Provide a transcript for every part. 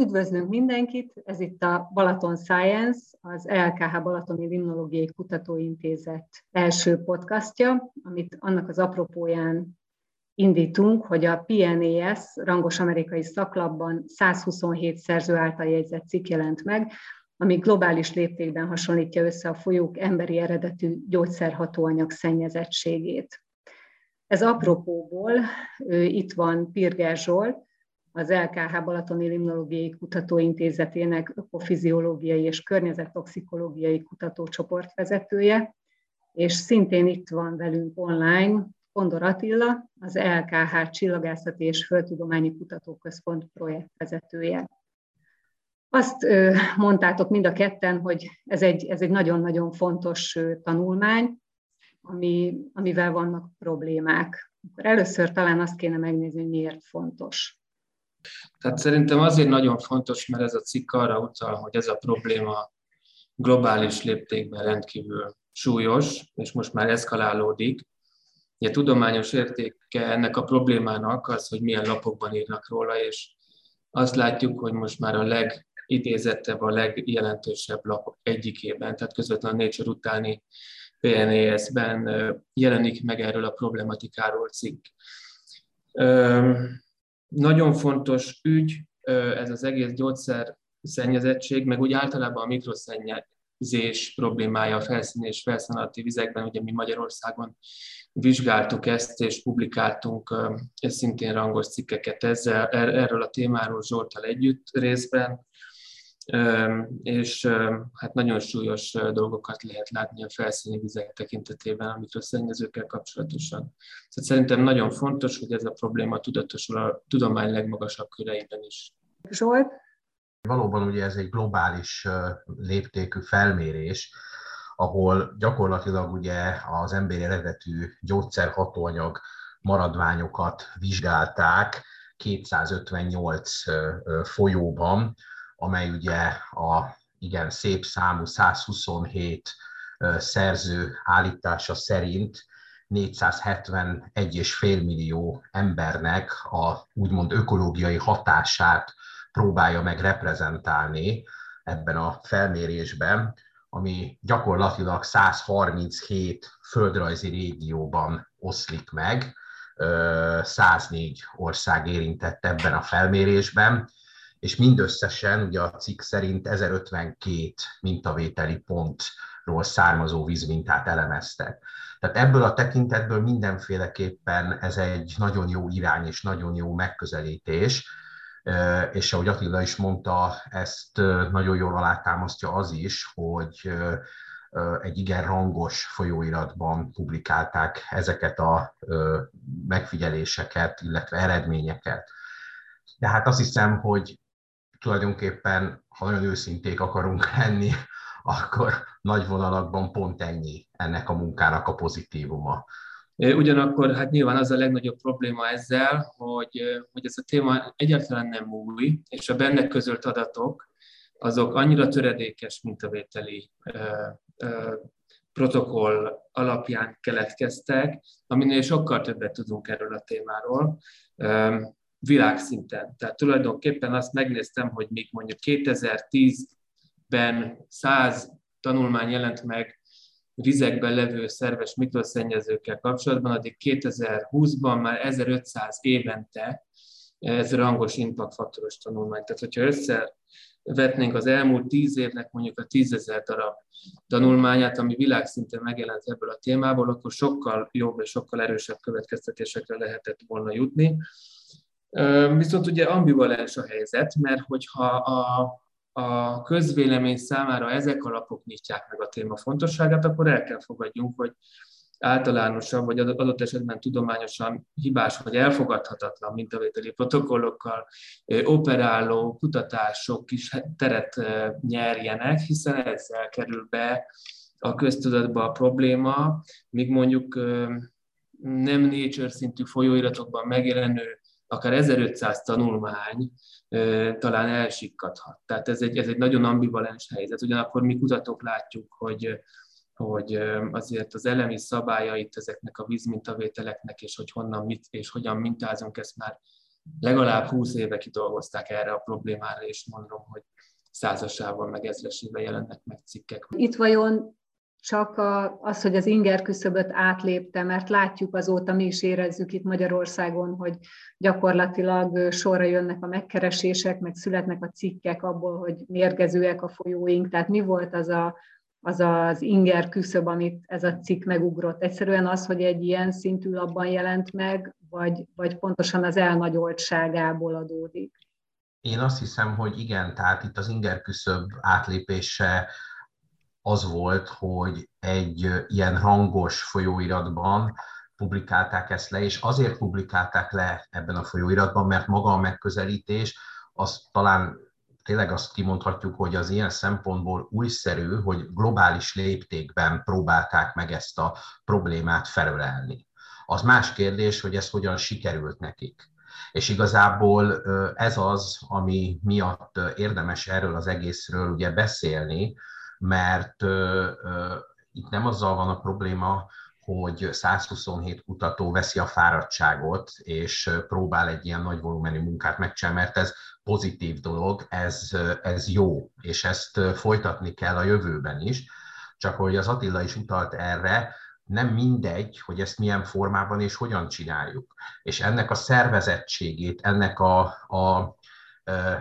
Üdvözlünk mindenkit! Ez itt a Balaton Science, az LKH Balatoni Limnológiai Kutatóintézet első podcastja, amit annak az apropóján indítunk, hogy a PNAS rangos amerikai szaklapban 127 szerző által jegyzett cikk jelent meg, ami globális léptékben hasonlítja össze a folyók emberi eredetű gyógyszerhatóanyag szennyezettségét. Ez apropóból itt van Pirger Zsolt, az LKH Balatoni Limnológiai Kutatóintézetének ökofiziológiai és környezettoxikológiai kutatócsoport vezetője, és szintén itt van velünk online Kondor Attila, az LKH Csillagászati és Földtudományi Kutatóközpont projektvezetője. Azt mondtátok mind a ketten, hogy ez egy, ez egy nagyon-nagyon fontos tanulmány, ami, amivel vannak problémák. Akkor először talán azt kéne megnézni, hogy miért fontos. Tehát szerintem azért nagyon fontos, mert ez a cikk arra utal, hogy ez a probléma globális léptékben rendkívül súlyos, és most már eszkalálódik. Ugye tudományos értéke ennek a problémának az, hogy milyen lapokban írnak róla, és azt látjuk, hogy most már a legidézettebb, a legjelentősebb lapok egyikében, tehát közvetlenül a Nature utáni PNAS-ben jelenik meg erről a problematikáról cikk. Nagyon fontos ügy ez az egész gyógyszer szennyezettség, meg úgy általában a mikroszennyezés problémája a felszíni és felszínalatti vizekben, ugye mi Magyarországon vizsgáltuk ezt, és publikáltunk szintén rangos cikkeket ezzel, er-, erről a témáról Zsoltal együtt részben, és hát nagyon súlyos dolgokat lehet látni a felszíni vizek tekintetében a mikroszennyezőkkel kapcsolatosan. Tehát szerintem nagyon fontos, hogy ez a probléma tudatosul a tudomány legmagasabb köreiben is. Zsolt? Valóban ugye ez egy globális léptékű felmérés, ahol gyakorlatilag ugye az emberi eredetű gyógyszerhatóanyag maradványokat vizsgálták 258 folyóban, amely ugye a igen szép számú 127 szerző állítása szerint 471,5 millió embernek a úgymond ökológiai hatását próbálja meg reprezentálni ebben a felmérésben, ami gyakorlatilag 137 földrajzi régióban oszlik meg, 104 ország érintett ebben a felmérésben, és mindösszesen ugye a cikk szerint 1052 mintavételi pontról származó vízmintát elemeztek. Tehát ebből a tekintetből mindenféleképpen ez egy nagyon jó irány és nagyon jó megközelítés, és ahogy Attila is mondta, ezt nagyon jól alátámasztja az is, hogy egy igen rangos folyóiratban publikálták ezeket a megfigyeléseket, illetve eredményeket. De hát azt hiszem, hogy tulajdonképpen, ha nagyon őszinték akarunk lenni, akkor nagy vonalakban pont ennyi ennek a munkának a pozitívuma. Ugyanakkor hát nyilván az a legnagyobb probléma ezzel, hogy, hogy ez a téma egyáltalán nem új, és a benne közölt adatok azok annyira töredékes mintavételi protokoll alapján keletkeztek, aminél sokkal többet tudunk erről a témáról világszinten. Tehát tulajdonképpen azt megnéztem, hogy még mondjuk 2010-ben 100 tanulmány jelent meg vizekben levő szerves mikroszennyezőkkel kapcsolatban, addig 2020-ban már 1500 évente ez rangos impactfaktoros tanulmány. Tehát, hogyha összevetnénk az elmúlt 10 évnek mondjuk a 10 ezer darab tanulmányát, ami világszinten megjelent ebből a témából, akkor sokkal jobb és sokkal erősebb következtetésekre lehetett volna jutni. Viszont ugye ambivalens a helyzet, mert hogyha a, a közvélemény számára ezek alapok nyitják meg a téma fontosságát, akkor el kell fogadjunk, hogy általánosabb, vagy adott esetben tudományosan hibás, vagy elfogadhatatlan mintavételi protokollokkal operáló kutatások is teret nyerjenek, hiszen ezzel kerül be a köztudatba a probléma, míg mondjuk nem nature szintű folyóiratokban megjelenő akár 1500 tanulmány talán elsikkadhat. Tehát ez egy, ez egy nagyon ambivalens helyzet. Ugyanakkor mi kutatók látjuk, hogy, hogy azért az elemi szabályait ezeknek a vízmintavételeknek, és hogy honnan mit és hogyan mintázunk, ezt már legalább 20 éve kidolgozták erre a problémára, és mondom, hogy százasával, meg ezresével jelennek meg cikkek. Itt vajon csak a, az, hogy az inger küszöböt átlépte, mert látjuk azóta, mi is érezzük itt Magyarországon, hogy gyakorlatilag sorra jönnek a megkeresések, meg születnek a cikkek abból, hogy mérgezőek a folyóink. Tehát mi volt az a, az, az inger küszöb, amit ez a cikk megugrott? Egyszerűen az, hogy egy ilyen szintű labban jelent meg, vagy, vagy pontosan az elnagyoltságából adódik? Én azt hiszem, hogy igen, tehát itt az inger küszöb átlépése az volt, hogy egy ilyen hangos folyóiratban publikálták ezt le, és azért publikálták le ebben a folyóiratban, mert maga a megközelítés, az talán tényleg azt kimondhatjuk, hogy az ilyen szempontból újszerű, hogy globális léptékben próbálták meg ezt a problémát felölelni. Az más kérdés, hogy ez hogyan sikerült nekik. És igazából ez az, ami miatt érdemes erről az egészről ugye beszélni, mert itt nem azzal van a probléma, hogy 127 kutató veszi a fáradtságot, és próbál egy ilyen nagy volumenű munkát megcsinálni, mert ez pozitív dolog, ez, ez jó, és ezt folytatni kell a jövőben is. Csak hogy az Attila is utalt erre, nem mindegy, hogy ezt milyen formában és hogyan csináljuk. És ennek a szervezettségét, ennek a, a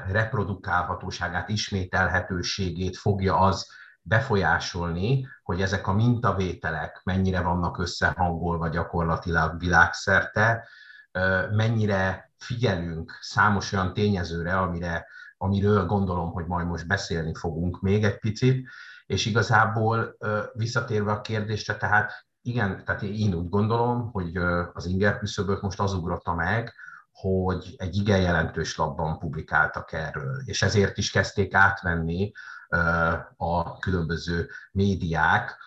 reprodukálhatóságát, ismételhetőségét fogja az befolyásolni, hogy ezek a mintavételek mennyire vannak összehangolva gyakorlatilag világszerte, mennyire figyelünk számos olyan tényezőre, amire, amiről gondolom, hogy majd most beszélni fogunk még egy picit, és igazából visszatérve a kérdésre, tehát igen, tehát én úgy gondolom, hogy az inger küszöböt most az ugrotta meg, hogy egy igen jelentős labban publikáltak erről, és ezért is kezdték átvenni a különböző médiák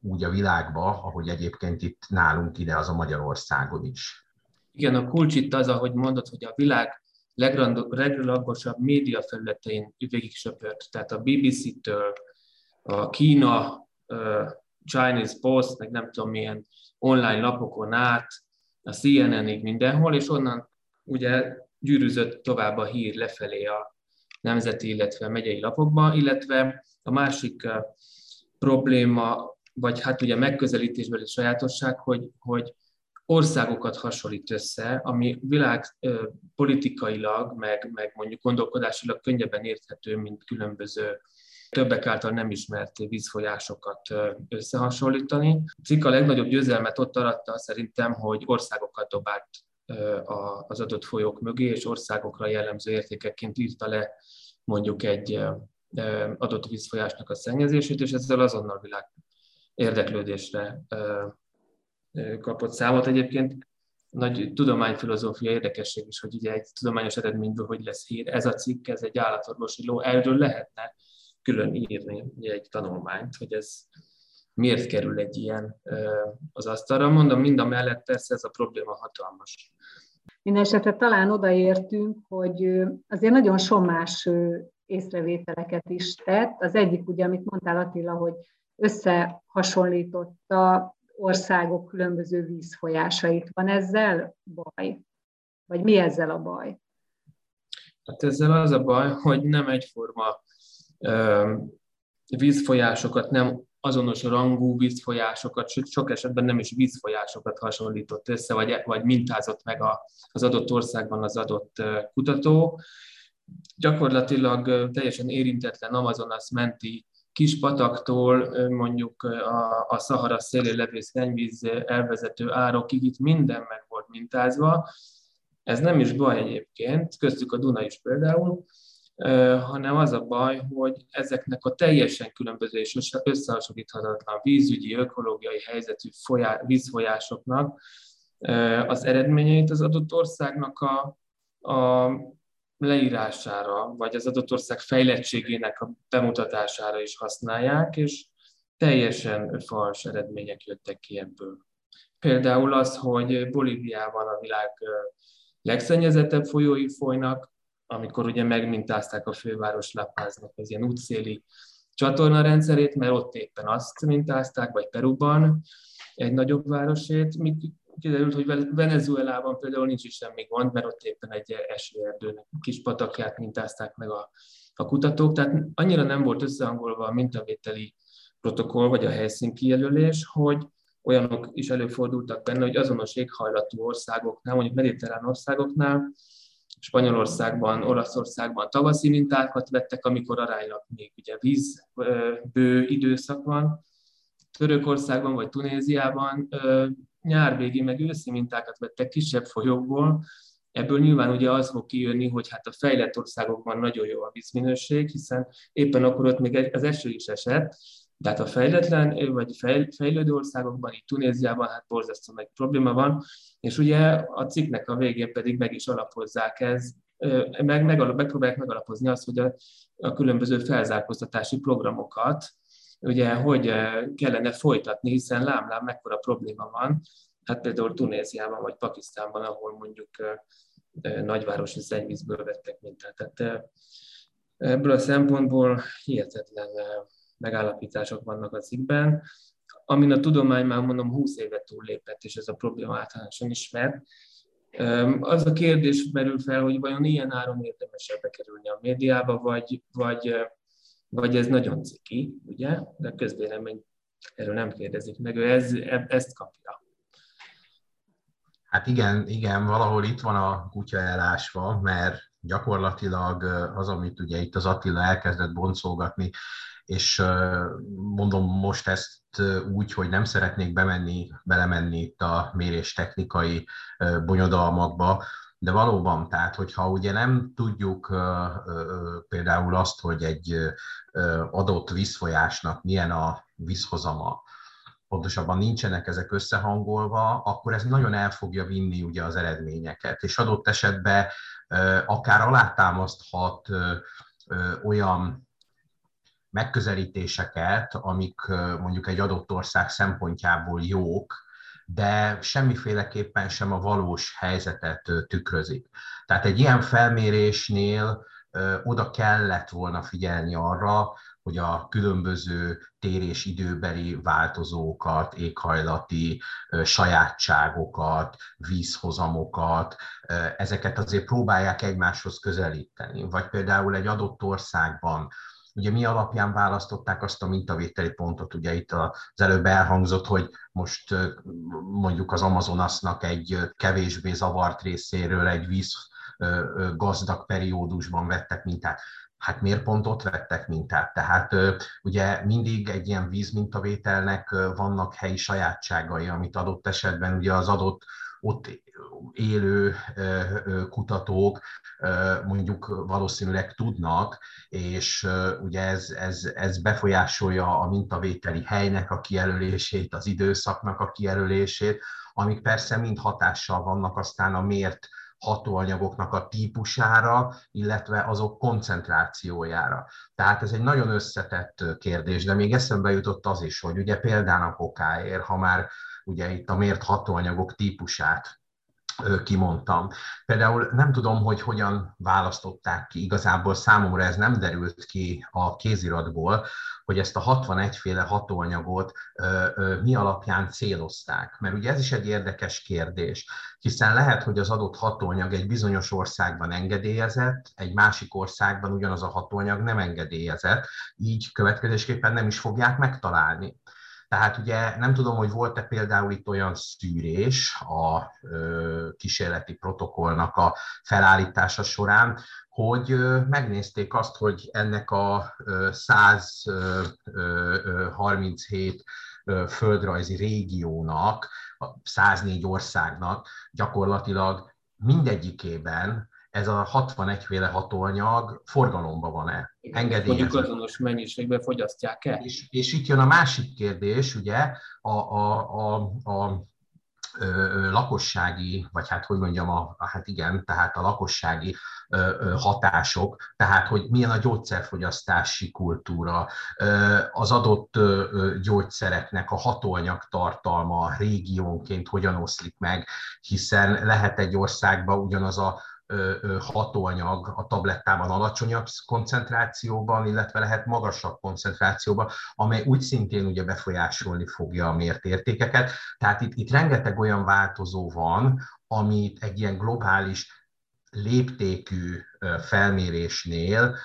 úgy a világba, ahogy egyébként itt nálunk ide az a Magyarországon is. Igen, a kulcs itt az, ahogy mondod, hogy a világ legrangosabb média felületein végig söpört. Tehát a BBC-től, a Kína, Chinese Post, meg nem tudom milyen online lapokon át, a CNN-ig mindenhol, és onnan ugye gyűrűzött tovább a hír lefelé a, nemzeti, illetve megyei lapokba, illetve a másik probléma, vagy hát ugye megközelítésbeli sajátosság, hogy, hogy országokat hasonlít össze, ami világ politikailag, meg, meg mondjuk gondolkodásilag könnyebben érthető, mint különböző többek által nem ismert vízfolyásokat összehasonlítani. A cikk a legnagyobb győzelmet ott aratta szerintem, hogy országokat dobált az adott folyók mögé, és országokra jellemző értékekként írta le mondjuk egy adott vízfolyásnak a szennyezését, és ezzel azonnal világ érdeklődésre kapott számot. Egyébként nagy tudományfilozófia érdekesség is, hogy ugye egy tudományos eredményből hogy lesz hír. Ez a cikk, ez egy állatorvosi ló, erről lehetne külön írni egy tanulmányt, hogy ez miért kerül egy ilyen az asztalra. Mondom, mind a mellett persze ez a probléma hatalmas. Mindenesetre talán odaértünk, hogy azért nagyon sommás észrevételeket is tett. Az egyik, ugye, amit mondtál Attila, hogy összehasonlította országok különböző vízfolyásait. Van ezzel baj? Vagy mi ezzel a baj? Hát ezzel az a baj, hogy nem egyforma vízfolyásokat nem azonos rangú vízfolyásokat, sőt sok esetben nem is vízfolyásokat hasonlított össze, vagy, vagy mintázott meg a, az adott országban az adott kutató. Gyakorlatilag teljesen érintetlen Amazonas menti kis pataktól mondjuk a, a Szahara szélén levő szennyvíz elvezető árokig itt minden meg volt mintázva. Ez nem is baj egyébként, köztük a Duna is például, hanem az a baj, hogy ezeknek a teljesen különböző és összehasonlíthatatlan vízügyi, ökológiai helyzetű folyá, vízfolyásoknak az eredményeit az adott országnak a, a leírására, vagy az adott ország fejlettségének a bemutatására is használják, és teljesen fals eredmények jöttek ki ebből. Például az, hogy Bolíviában a világ legszennyezettebb folyói folynak, amikor ugye megmintázták a főváros Lapáznak az ilyen útszéli csatorna rendszerét, mert ott éppen azt mintázták, vagy Peruban egy nagyobb városét, míg kiderült, hogy Venezuelában például nincs is semmi gond, mert ott éppen egy esőerdőnek kis patakját mintázták meg a, a kutatók, tehát annyira nem volt összehangolva a mintavételi protokoll vagy a helyszín kijelölés, hogy olyanok is előfordultak benne, hogy azonos éghajlatú országoknál, mondjuk mediterrán országoknál, Spanyolországban, Olaszországban tavaszi mintákat vettek, amikor aránylag még ugye vízbő időszak van, Törökországban vagy Tunéziában nyárvégi meg őszi mintákat vettek kisebb folyókból, Ebből nyilván ugye az fog kijönni, hogy hát a fejlett országokban nagyon jó a vízminőség, hiszen éppen akkor ott még az eső is esett, de a fejletlen vagy fejlődő országokban, itt Tunéziában hát borzasztó meg probléma van, és ugye a cikknek a végén pedig meg is alapozzák ez, meg, meg, megpróbálják megalapozni azt, hogy a, a különböző felzárkóztatási programokat, ugye hogy kellene folytatni, hiszen lám-lám mekkora probléma van, hát például Tunéziában vagy Pakisztánban, ahol mondjuk nagyvárosi szennyvízből vettek mintát. Tehát ebből a szempontból hihetetlen megállapítások vannak a cikkben, amin a tudomány már mondom 20 évet túllépett, és ez a probléma általánosan ismert. Az a kérdés merül fel, hogy vajon ilyen áron érdemesebb bekerülni a médiába, vagy, vagy, vagy ez nagyon ciki, ugye? De a közvélemény erről nem kérdezik meg, ő ez, ezt kapja. Hát igen, igen, valahol itt van a kutya elásva, mert gyakorlatilag az, amit ugye itt az Attila elkezdett boncolgatni, és mondom most ezt úgy, hogy nem szeretnék bemenni, belemenni itt a mérés technikai bonyodalmakba, de valóban, tehát hogyha ugye nem tudjuk például azt, hogy egy adott vízfolyásnak milyen a vízhozama, pontosabban nincsenek ezek összehangolva, akkor ez nagyon el fogja vinni ugye az eredményeket, és adott esetben akár alátámaszthat olyan megközelítéseket, amik mondjuk egy adott ország szempontjából jók, de semmiféleképpen sem a valós helyzetet tükrözik. Tehát egy ilyen felmérésnél oda kellett volna figyelni arra, hogy a különböző tér és időbeli változókat, éghajlati sajátságokat, vízhozamokat, ezeket azért próbálják egymáshoz közelíteni. Vagy például egy adott országban Ugye mi alapján választották azt a mintavételi pontot, ugye itt az előbb elhangzott, hogy most mondjuk az Amazonasnak egy kevésbé zavart részéről egy víz gazdag periódusban vettek mintát hát miért pont ott vettek mintát? Tehát ugye mindig egy ilyen vízmintavételnek vannak helyi sajátságai, amit adott esetben ugye az adott ott élő kutatók mondjuk valószínűleg tudnak, és ugye ez, ez, ez befolyásolja a mintavételi helynek a kijelölését, az időszaknak a kijelölését, amik persze mind hatással vannak aztán a mért hatóanyagoknak a típusára, illetve azok koncentrációjára. Tehát ez egy nagyon összetett kérdés, de még eszembe jutott az is, hogy ugye például a kokáért, ha már ugye itt a mért hatóanyagok típusát kimondtam. Például nem tudom, hogy hogyan választották ki, igazából számomra ez nem derült ki a kéziratból, hogy ezt a 61 féle hatóanyagot mi alapján célozták. Mert ugye ez is egy érdekes kérdés, hiszen lehet, hogy az adott hatóanyag egy bizonyos országban engedélyezett, egy másik országban ugyanaz a hatóanyag nem engedélyezett, így következésképpen nem is fogják megtalálni. Tehát ugye nem tudom, hogy volt-e például itt olyan szűrés a kísérleti protokollnak a felállítása során, hogy megnézték azt, hogy ennek a 137 földrajzi régiónak, 104 országnak gyakorlatilag mindegyikében ez a 61 féle hatóanyag forgalomban van-e? Engedélyezve. Mondjuk azonos mennyiségben fogyasztják-e? És, és itt jön a másik kérdés, ugye, a, a, a, a lakossági, vagy hát hogy mondjam, a, hát igen, tehát a lakossági hatások, tehát hogy milyen a gyógyszerfogyasztási kultúra, az adott gyógyszereknek a hatóanyag tartalma régiónként hogyan oszlik meg, hiszen lehet egy országban ugyanaz a hatóanyag a tablettában alacsonyabb koncentrációban, illetve lehet magasabb koncentrációban, amely úgy szintén ugye befolyásolni fogja a mért értékeket. Tehát itt, itt rengeteg olyan változó van, amit egy ilyen globális léptékű felmérésnél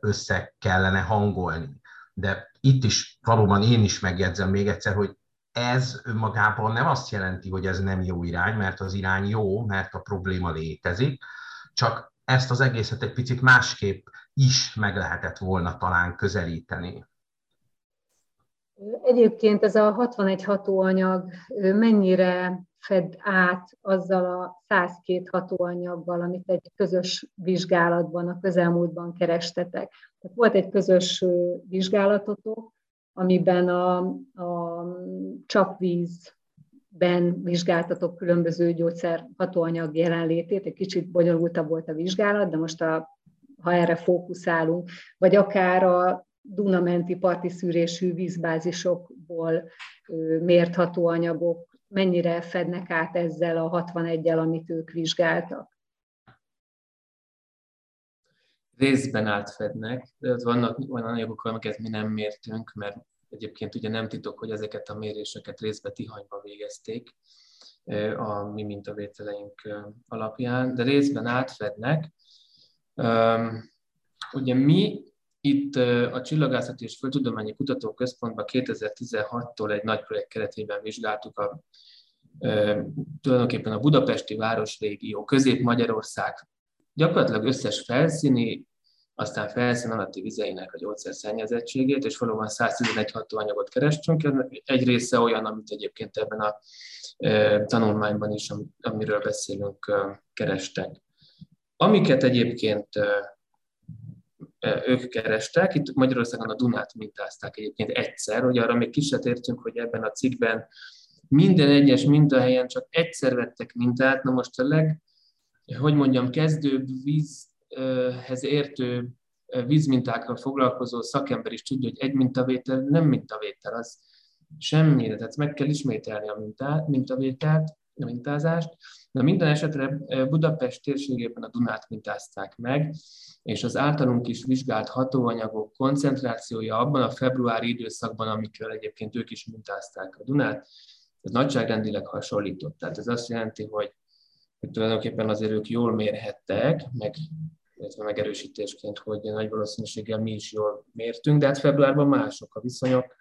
össze kellene hangolni. De itt is valóban én is megjegyzem még egyszer, hogy ez önmagában nem azt jelenti, hogy ez nem jó irány, mert az irány jó, mert a probléma létezik, csak ezt az egészet egy picit másképp is meg lehetett volna talán közelíteni. Egyébként ez a 61 hatóanyag mennyire fed át azzal a 102 hatóanyaggal, amit egy közös vizsgálatban, a közelmúltban kerestetek. Tehát volt egy közös vizsgálatotok, amiben a, a csapvízben vizsgáltatok különböző gyógyszer hatóanyag jelenlétét, egy kicsit bonyolultabb volt a vizsgálat, de most a, ha erre fókuszálunk, vagy akár a Dunamenti parti szűrésű vízbázisokból mért hatóanyagok mennyire fednek át ezzel a 61-el, amit ők vizsgáltak? Részben átfednek, de ott vannak olyan anyagok, amiket mi nem mértünk, mert egyébként ugye nem titok, hogy ezeket a méréseket részben Tihanyba végezték a mi mintavételeink alapján, de részben átfednek. Ugye mi itt a Csillagászati és Földtudományi Kutatóközpontban 2016-tól egy nagy projekt keretében vizsgáltuk a, tulajdonképpen a budapesti városrégió, Közép-Magyarország gyakorlatilag összes felszíni, aztán felszín alatti vizeinek a gyógyszerszennyezettségét, és valóban 111 hatóanyagot kerestünk. Egy része olyan, amit egyébként ebben a tanulmányban is, amiről beszélünk, kerestek. Amiket egyébként ők kerestek. Itt Magyarországon a Dunát mintázták egyébként egyszer, hogy arra még kicsit értünk, hogy ebben a cikkben minden egyes mintahelyen csak egyszer vettek mintát, na most a leg, hogy mondjam, kezdőbb vízhez értő vízmintákkal foglalkozó szakember is tudja, hogy egy mintavétel nem mintavétel, az semmire, tehát meg kell ismételni a mintát, mintavételt, a mintázást. De minden esetre Budapest térségében a Dunát mintázták meg, és az általunk is vizsgált hatóanyagok koncentrációja abban a februári időszakban, amikről egyébként ők is mintázták a Dunát, ez nagyságrendileg hasonlított. Tehát ez azt jelenti, hogy, hogy tulajdonképpen azért ők jól mérhettek, meg illetve megerősítésként, hogy nagy valószínűséggel mi is jól mértünk, de hát februárban mások a viszonyok,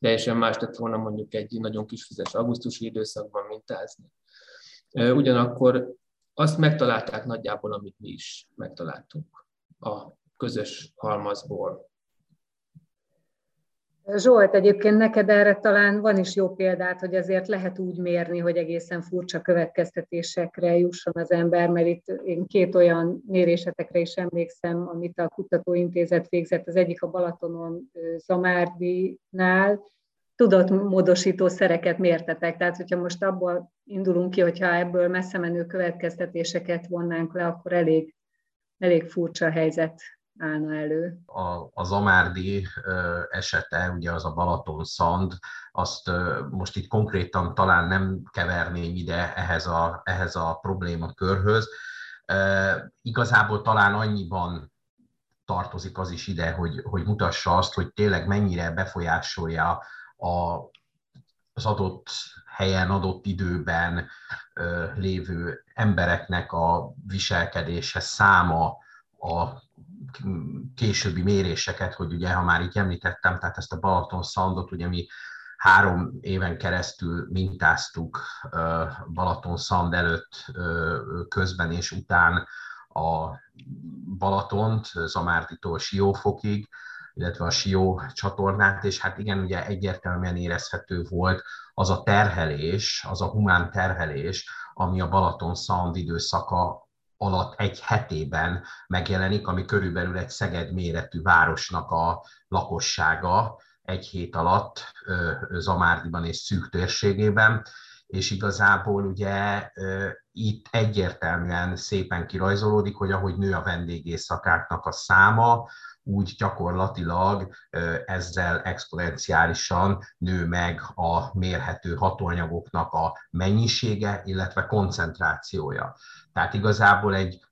teljesen más lett volna mondjuk egy nagyon kis fizes augusztusi időszakban mintázni. Ugyanakkor azt megtalálták nagyjából, amit mi is megtaláltunk a közös halmazból. Zsolt, egyébként neked erre talán van is jó példát, hogy azért lehet úgy mérni, hogy egészen furcsa következtetésekre jusson az ember, mert itt én két olyan mérésetekre is emlékszem, amit a kutatóintézet végzett, az egyik a Balatonon Zamárdinál, tudatmódosító szereket mértetek. Tehát, hogyha most abból indulunk ki, hogyha ebből messze menő következtetéseket vonnánk le, akkor elég, elég furcsa helyzet állna elő. A, az Amárdi esete, ugye az a Balaton Szand, azt most itt konkrétan talán nem keverném ide ehhez a, ehhez a problémakörhöz. Igazából talán annyiban tartozik az is ide, hogy, hogy mutassa azt, hogy tényleg mennyire befolyásolja a, az adott helyen, adott időben lévő embereknek a viselkedése, száma, a későbbi méréseket, hogy ugye, ha már így említettem, tehát ezt a Balaton Soundot, ugye mi három éven keresztül mintáztuk Balaton Sound előtt, közben és után a Balatont, Zamárditól Siófokig, illetve a Sió csatornát, és hát igen, ugye egyértelműen érezhető volt az a terhelés, az a humán terhelés, ami a Balaton Sound időszaka alatt egy hetében megjelenik, ami körülbelül egy Szeged méretű városnak a lakossága egy hét alatt Zamárdiban és szűk térségében, és igazából ugye itt egyértelműen szépen kirajzolódik, hogy ahogy nő a vendégészakáknak a száma, úgy gyakorlatilag ezzel exponenciálisan nő meg a mérhető hatóanyagoknak a mennyisége, illetve koncentrációja. Tehát igazából egy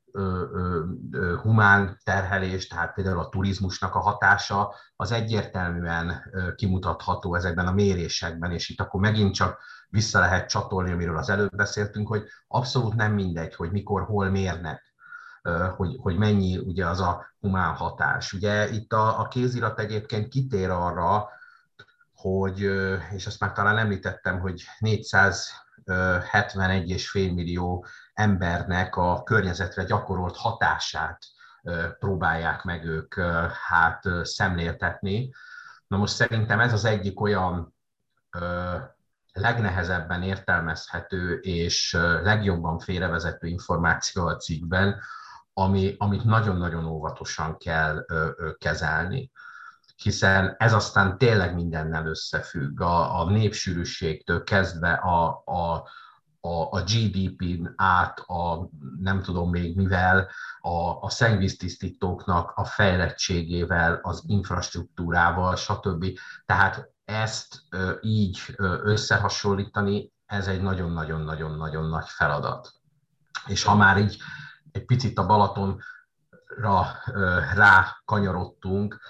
humán terhelés, tehát például a turizmusnak a hatása, az egyértelműen kimutatható ezekben a mérésekben, és itt akkor megint csak vissza lehet csatolni, amiről az előbb beszéltünk, hogy abszolút nem mindegy, hogy mikor, hol mérnek, hogy, hogy mennyi ugye az a humán hatás. Ugye itt a, a kézirat egyébként kitér arra, hogy, és ezt már talán említettem, hogy 471,5 millió embernek a környezetre gyakorolt hatását próbálják meg ők hát szemléltetni. Na most szerintem ez az egyik olyan legnehezebben értelmezhető és legjobban félrevezető információ a cikkben, ami, amit nagyon-nagyon óvatosan kell kezelni hiszen ez aztán tényleg mindennel összefügg, a, a népsűrűségtől kezdve a, a, a, a GDP-n át a nem tudom még mivel, a, a szennyvíztisztítóknak a fejlettségével, az infrastruktúrával, stb. Tehát ezt így összehasonlítani, ez egy nagyon-nagyon-nagyon-nagyon nagy feladat. És ha már így egy picit a Balatonra ö, rá kanyarodtunk,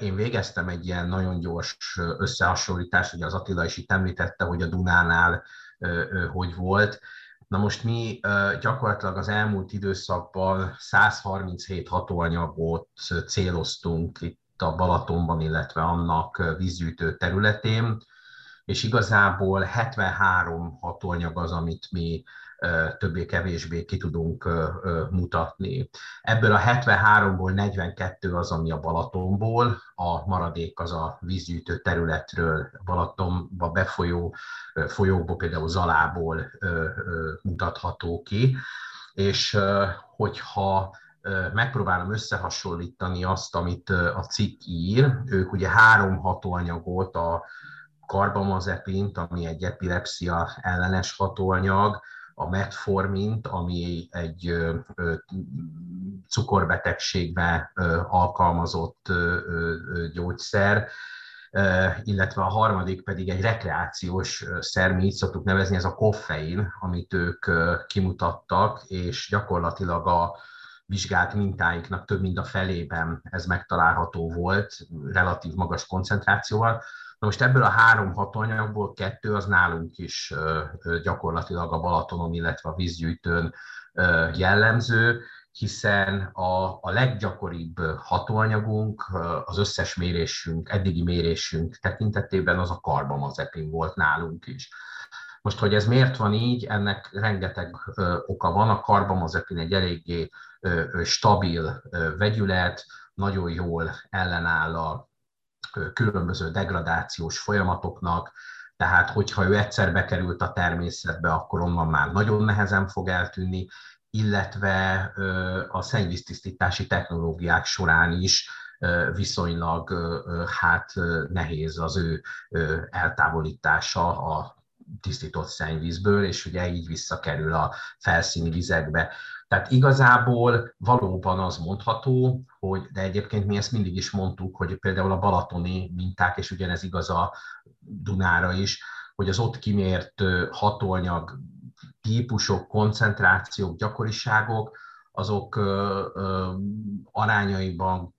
én végeztem egy ilyen nagyon gyors összehasonlítást, ugye az Attila is itt említette, hogy a Dunánál hogy volt. Na most mi gyakorlatilag az elmúlt időszakban 137 hatóanyagot céloztunk itt a Balatonban, illetve annak vízgyűjtő területén, és igazából 73 hatóanyag az, amit mi többé-kevésbé ki tudunk mutatni. Ebből a 73-ból 42 az, ami a Balatonból, a maradék az a vízgyűjtő területről, Balatonba befolyó folyókból, például Zalából mutatható ki, és hogyha megpróbálom összehasonlítani azt, amit a cikk ír, ők ugye három hatóanyagot, a karbamazepint, ami egy epilepsia ellenes hatóanyag, a metformint, ami egy cukorbetegségbe alkalmazott gyógyszer, illetve a harmadik pedig egy rekreációs szer, mi így szoktuk nevezni, ez a koffein, amit ők kimutattak, és gyakorlatilag a vizsgált mintáiknak több mint a felében ez megtalálható volt, relatív magas koncentrációval. Na most ebből a három hatóanyagból kettő az nálunk is gyakorlatilag a Balatonon, illetve a vízgyűjtőn jellemző, hiszen a, a leggyakoribb hatóanyagunk, az összes mérésünk, eddigi mérésünk tekintetében az a karbamazepin volt nálunk is. Most, hogy ez miért van így, ennek rengeteg ö, oka van. A karbamazepin egy eléggé ö, stabil ö, vegyület, nagyon jól ellenáll a különböző degradációs folyamatoknak, tehát hogyha ő egyszer bekerült a természetbe, akkor onnan már nagyon nehezen fog eltűnni, illetve a szennyvíztisztítási technológiák során is viszonylag hát nehéz az ő eltávolítása a tisztított szennyvízből, és ugye így visszakerül a felszíni vizekbe. Tehát igazából valóban az mondható, hogy, de egyébként mi ezt mindig is mondtuk, hogy például a balatoni minták, és ugyanez igaz a Dunára is, hogy az ott kimért hatóanyag típusok, koncentrációk, gyakoriságok, azok arányaiban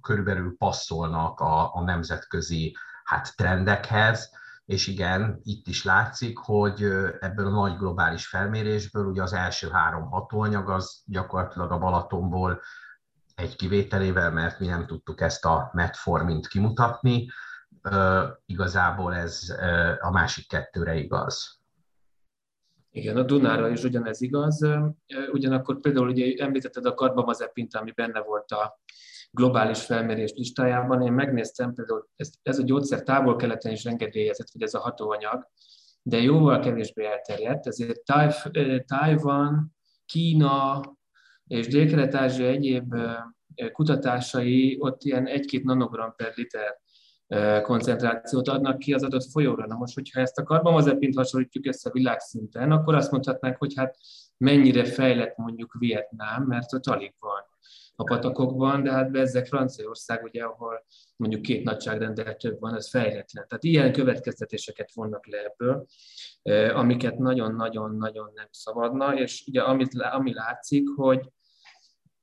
körülbelül passzolnak a, a nemzetközi hát, trendekhez, és igen, itt is látszik, hogy ebből a nagy globális felmérésből ugye az első három hatóanyag az gyakorlatilag a Balatonból egy kivételével, mert mi nem tudtuk ezt a metformint kimutatni, igazából ez a másik kettőre igaz. Igen, a Dunára is ugyanez igaz. Ugyanakkor például ugye említetted a karbamazepint, ami benne volt a globális felmérés listájában. Én megnéztem például, ez, ez a gyógyszer távol-keleten is engedélyezett, vagy ez a hatóanyag, de jóval kevésbé elterjedt, ezért Taiwan, Kína és Dél-Kelet-Ázsia egyéb kutatásai ott ilyen 1-2 nanogram per liter koncentrációt adnak ki az adott folyóra. Na most, hogyha ezt a karbamazepint hasonlítjuk össze világszinten, akkor azt mondhatnánk, hogy hát mennyire fejlett mondjuk Vietnám, mert ott alig van a patakokban, de hát bezzek Franciaország, ugye, ahol mondjuk két nagyságrendel több van, az fejletlen. Tehát ilyen következtetéseket vonnak le ebből, amiket nagyon-nagyon-nagyon nem szabadna, és ugye amit, ami látszik, hogy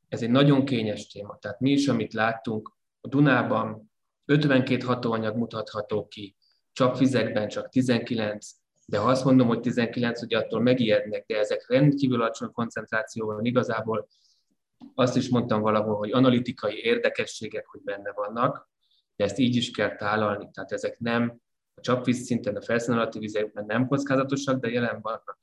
ez egy nagyon kényes téma. Tehát mi is, amit láttunk a Dunában, 52 hatóanyag mutatható ki, csapvizekben csak 19, de ha azt mondom, hogy 19, ugye attól megijednek, de ezek rendkívül alacsony koncentrációval igazából azt is mondtam valahol, hogy analitikai érdekességek, hogy benne vannak, de ezt így is kell tálalni. Tehát ezek nem a csapvíz szinten, a felszín alatti vizekben nem kockázatosak, de jelen vannak.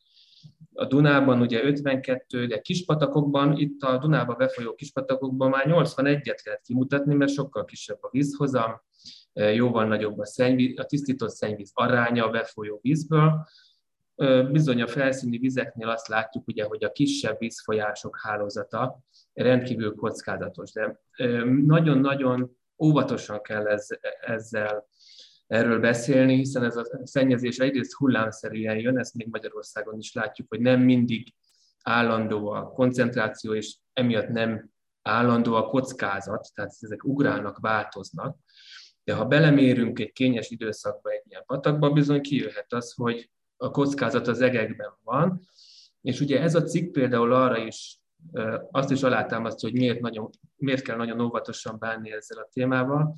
A Dunában ugye 52, de kispatakokban, itt a Dunába befolyó kispatakokban már 81-et lehet kimutatni, mert sokkal kisebb a vízhozam, jóval nagyobb a, szennyvíz, a tisztított szennyvíz aránya a befolyó vízből. Bizony a felszíni vizeknél azt látjuk, ugye, hogy a kisebb vízfolyások hálózata rendkívül kockázatos, de nagyon-nagyon óvatosan kell ez, ezzel erről beszélni, hiszen ez a szennyezés egyrészt hullámszerűen jön, ezt még Magyarországon is látjuk, hogy nem mindig állandó a koncentráció, és emiatt nem állandó a kockázat, tehát ezek ugrálnak, változnak. De ha belemérünk egy kényes időszakba egy ilyen patakba, bizony kijöhet az, hogy a kockázat az egekben van, és ugye ez a cikk például arra is azt is alátámasztja, hogy miért, nagyon, miért kell nagyon óvatosan bánni ezzel a témával.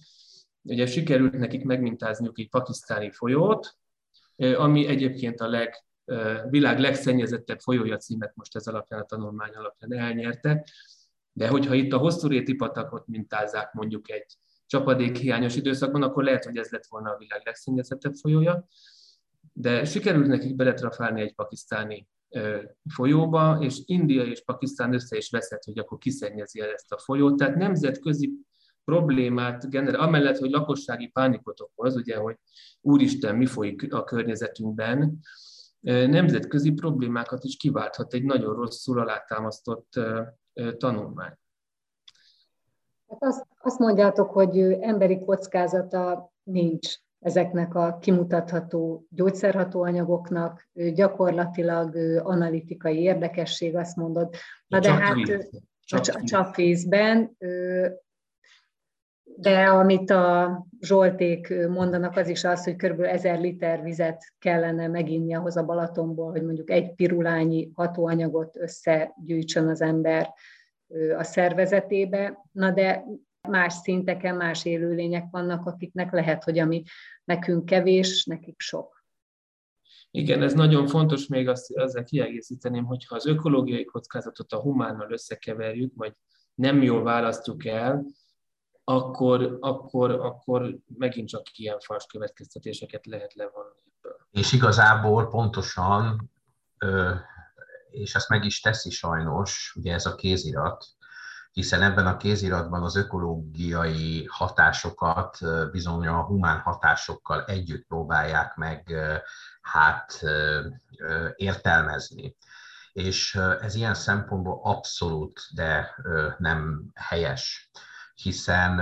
Ugye sikerült nekik megmintázniuk egy pakisztáni folyót, ami egyébként a leg, világ legszennyezettebb folyója címet most ez alapján, a tanulmány alapján elnyerte. De hogyha itt a hosszú réti patakot mintázzák mondjuk egy csapadékhiányos időszakban, akkor lehet, hogy ez lett volna a világ legszennyezettebb folyója. De sikerült nekik beletrafálni egy pakisztáni folyóba, és India és Pakisztán össze is veszett, hogy akkor kiszennyezi el ezt a folyót. Tehát nemzetközi problémát generál, amellett, hogy lakossági pánikot okoz, ugye, hogy úristen, mi folyik a környezetünkben, nemzetközi problémákat is kiválthat egy nagyon rosszul alátámasztott tanulmány. Hát azt, azt mondjátok, hogy emberi kockázata nincs ezeknek a kimutatható gyógyszerhatóanyagoknak, gyakorlatilag analitikai érdekesség, azt mondod. Na de hát a csapvízben, de amit a Zsolték mondanak, az is az, hogy kb. 1000 liter vizet kellene meginni ahhoz a Balatonból, hogy mondjuk egy pirulányi hatóanyagot összegyűjtsön az ember a szervezetébe. Na de más szinteken más élőlények vannak, akiknek lehet, hogy ami nekünk kevés, nekik sok. Igen, ez nagyon fontos még azt, ezzel kiegészíteném, hogyha az ökológiai kockázatot a humánnal összekeverjük, vagy nem jól választjuk el, akkor, akkor, akkor megint csak ilyen fals következtetéseket lehet levonni ebből. És igazából pontosan, és ezt meg is teszi sajnos, ugye ez a kézirat, hiszen ebben a kéziratban az ökológiai hatásokat bizony a humán hatásokkal együtt próbálják meg hát értelmezni. És ez ilyen szempontból abszolút, de nem helyes, hiszen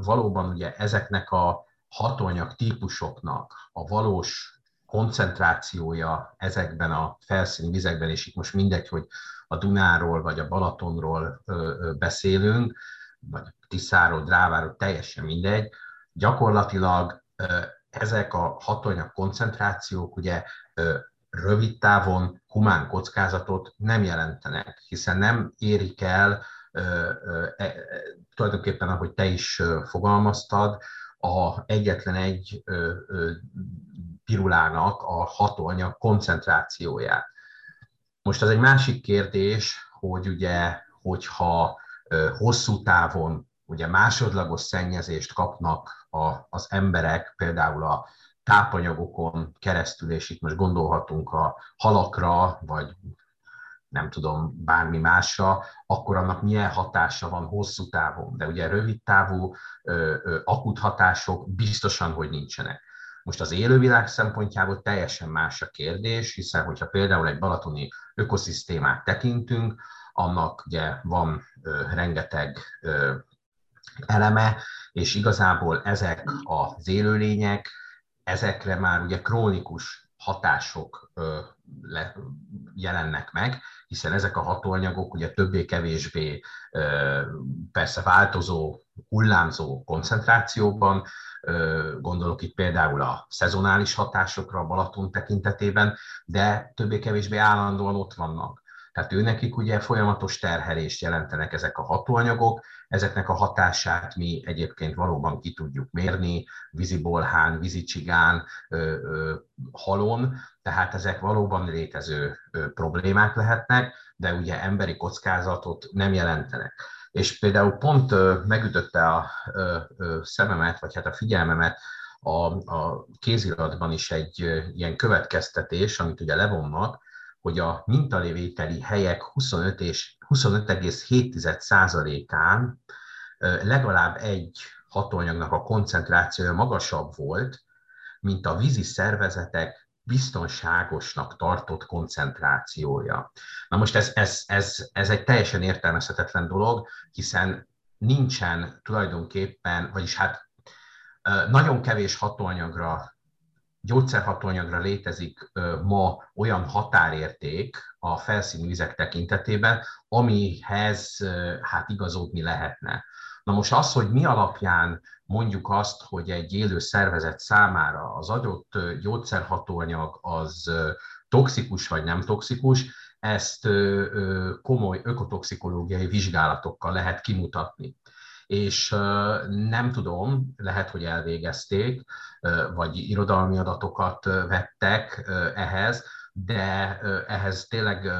valóban ugye ezeknek a hatóanyag típusoknak a valós koncentrációja ezekben a felszíni vizekben, és itt most mindegy, hogy a Dunáról vagy a Balatonról beszélünk, vagy Tiszáról, Dráváról, teljesen mindegy, gyakorlatilag ezek a hatóanyag koncentrációk ugye rövid távon humán kockázatot nem jelentenek, hiszen nem érik el e, tulajdonképpen, ahogy te is fogalmaztad, a egyetlen egy pirulának a hatóanyag koncentrációját. Most az egy másik kérdés, hogy ugye, hogyha hosszú távon ugye másodlagos szennyezést kapnak a, az emberek, például a tápanyagokon keresztül, és itt most gondolhatunk a halakra, vagy nem tudom, bármi másra, akkor annak milyen hatása van hosszú távon. De ugye rövid távú ö, ö, akut hatások biztosan, hogy nincsenek. Most az élővilág szempontjából teljesen más a kérdés, hiszen hogyha például egy balatoni ökoszisztémát tekintünk, annak ugye van ö, rengeteg ö, eleme, és igazából ezek az élőlények, ezekre már ugye krónikus hatások ö, le, jelennek meg, hiszen ezek a hatóanyagok ugye többé-kevésbé persze változó, hullámzó koncentrációban, gondolok itt például a szezonális hatásokra a Balaton tekintetében, de többé-kevésbé állandóan ott vannak. Tehát őnekik ugye folyamatos terhelést jelentenek ezek a hatóanyagok, ezeknek a hatását mi egyébként valóban ki tudjuk mérni, vízibolhán, vízicsigán, halon, tehát ezek valóban létező problémák lehetnek, de ugye emberi kockázatot nem jelentenek. És például pont megütötte a szememet, vagy hát a figyelmemet a, a kéziratban is egy ilyen következtetés, amit ugye levonnak, hogy a mintalévételi helyek 25 és 25,7%-án legalább egy hatóanyagnak a koncentrációja magasabb volt, mint a vízi szervezetek biztonságosnak tartott koncentrációja. Na most ez, ez, ez, ez egy teljesen értelmezhetetlen dolog, hiszen nincsen tulajdonképpen, vagyis hát nagyon kevés hatóanyagra gyógyszerhatóanyagra létezik ma olyan határérték a felszíni vizek tekintetében, amihez hát igazodni lehetne. Na most az, hogy mi alapján mondjuk azt, hogy egy élő szervezet számára az adott gyógyszerhatóanyag az toxikus vagy nem toxikus, ezt komoly ökotoxikológiai vizsgálatokkal lehet kimutatni. És nem tudom, lehet, hogy elvégezték, vagy irodalmi adatokat vettek ehhez, de ehhez tényleg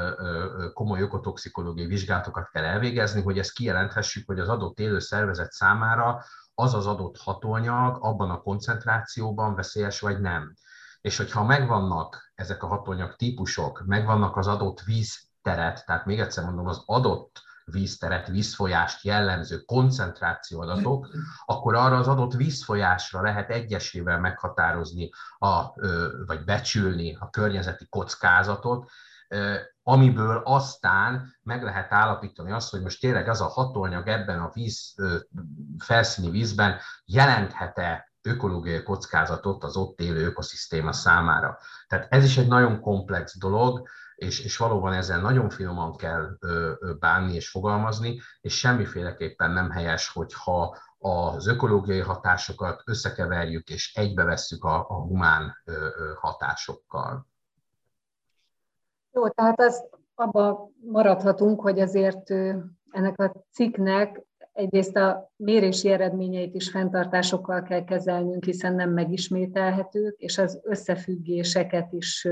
komoly ökotoxikológiai vizsgálatokat kell elvégezni, hogy ezt kijelenthessük, hogy az adott élő szervezet számára az az adott hatóanyag abban a koncentrációban veszélyes vagy nem. És hogyha megvannak ezek a hatóanyag típusok, megvannak az adott vízteret, tehát még egyszer mondom, az adott vízteret, vízfolyást jellemző koncentrációadatok, akkor arra az adott vízfolyásra lehet egyesével meghatározni, a, vagy becsülni a környezeti kockázatot, amiből aztán meg lehet állapítani azt, hogy most tényleg az a hatóanyag ebben a víz, felszíni vízben jelenthet-e ökológiai kockázatot az ott élő ökoszisztéma számára. Tehát ez is egy nagyon komplex dolog, és, és valóban ezzel nagyon finoman kell bánni és fogalmazni, és semmiféleképpen nem helyes, hogyha az ökológiai hatásokat összekeverjük és egybevesszük a, a humán hatásokkal. Jó, tehát az abba maradhatunk, hogy azért ennek a cikknek egyrészt a mérési eredményeit is fenntartásokkal kell kezelnünk, hiszen nem megismételhetők, és az összefüggéseket is